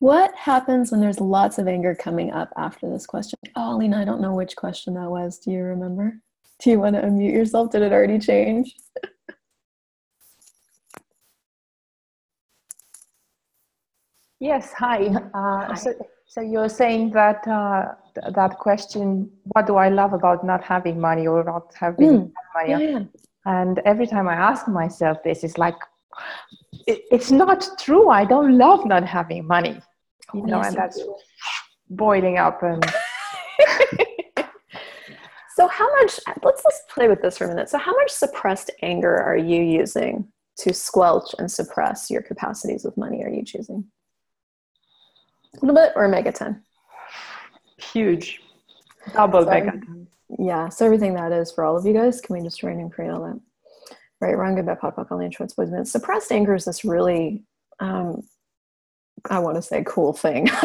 What happens when there's lots of anger coming up after this question? Oh, Lena, I don't know which question that was. Do you remember? Do you want to unmute yourself? Did it already change? yes, hi. Uh, hi. So, so you're saying that uh, th- that question, what do I love about not having money or not having mm. money? Yeah, yeah. And every time I ask myself this, it's like, it's not true. I don't love not having money, you oh, know, yes, and that's boiling up and. so how much? Let's let's play with this for a minute. So how much suppressed anger are you using to squelch and suppress your capacities with money? Are you choosing? A little bit or a megaton? Huge. Double so megaton. Yeah. So everything that is for all of you guys, can we just write and create all that? Right, wrong, good, bad, pop, only shorts, boys, men. Suppressed anger is this really, um, I want to say cool thing.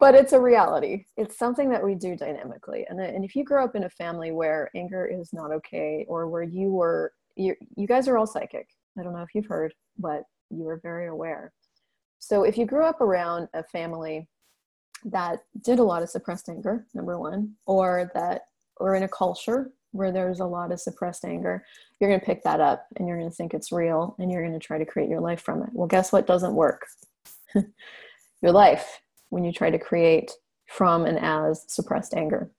But it's a reality. It's something that we do dynamically. And, uh, and if you grow up in a family where anger is not okay or where you were, you, you guys are all psychic. I don't know if you've heard, but you are very aware so if you grew up around a family that did a lot of suppressed anger, number one, or that or in a culture where there's a lot of suppressed anger, you're going to pick that up and you're going to think it's real and you're going to try to create your life from it. Well, guess what doesn't work? your life when you try to create from and as suppressed anger.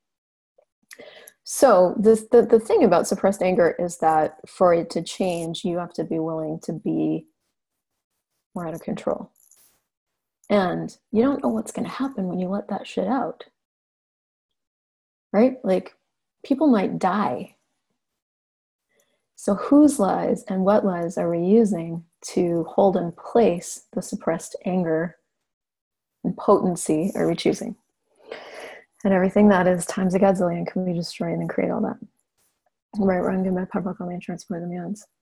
So this, the, the thing about suppressed anger is that for it to change, you have to be willing to be more out of control. And you don't know what's going to happen when you let that shit out. Right? Like, people might die. So, whose lies and what lies are we using to hold in place the suppressed anger and potency are we choosing? And everything that is times a gazillion can we destroy and then create all that? Right, wrong, good, bad, power, only transform the means.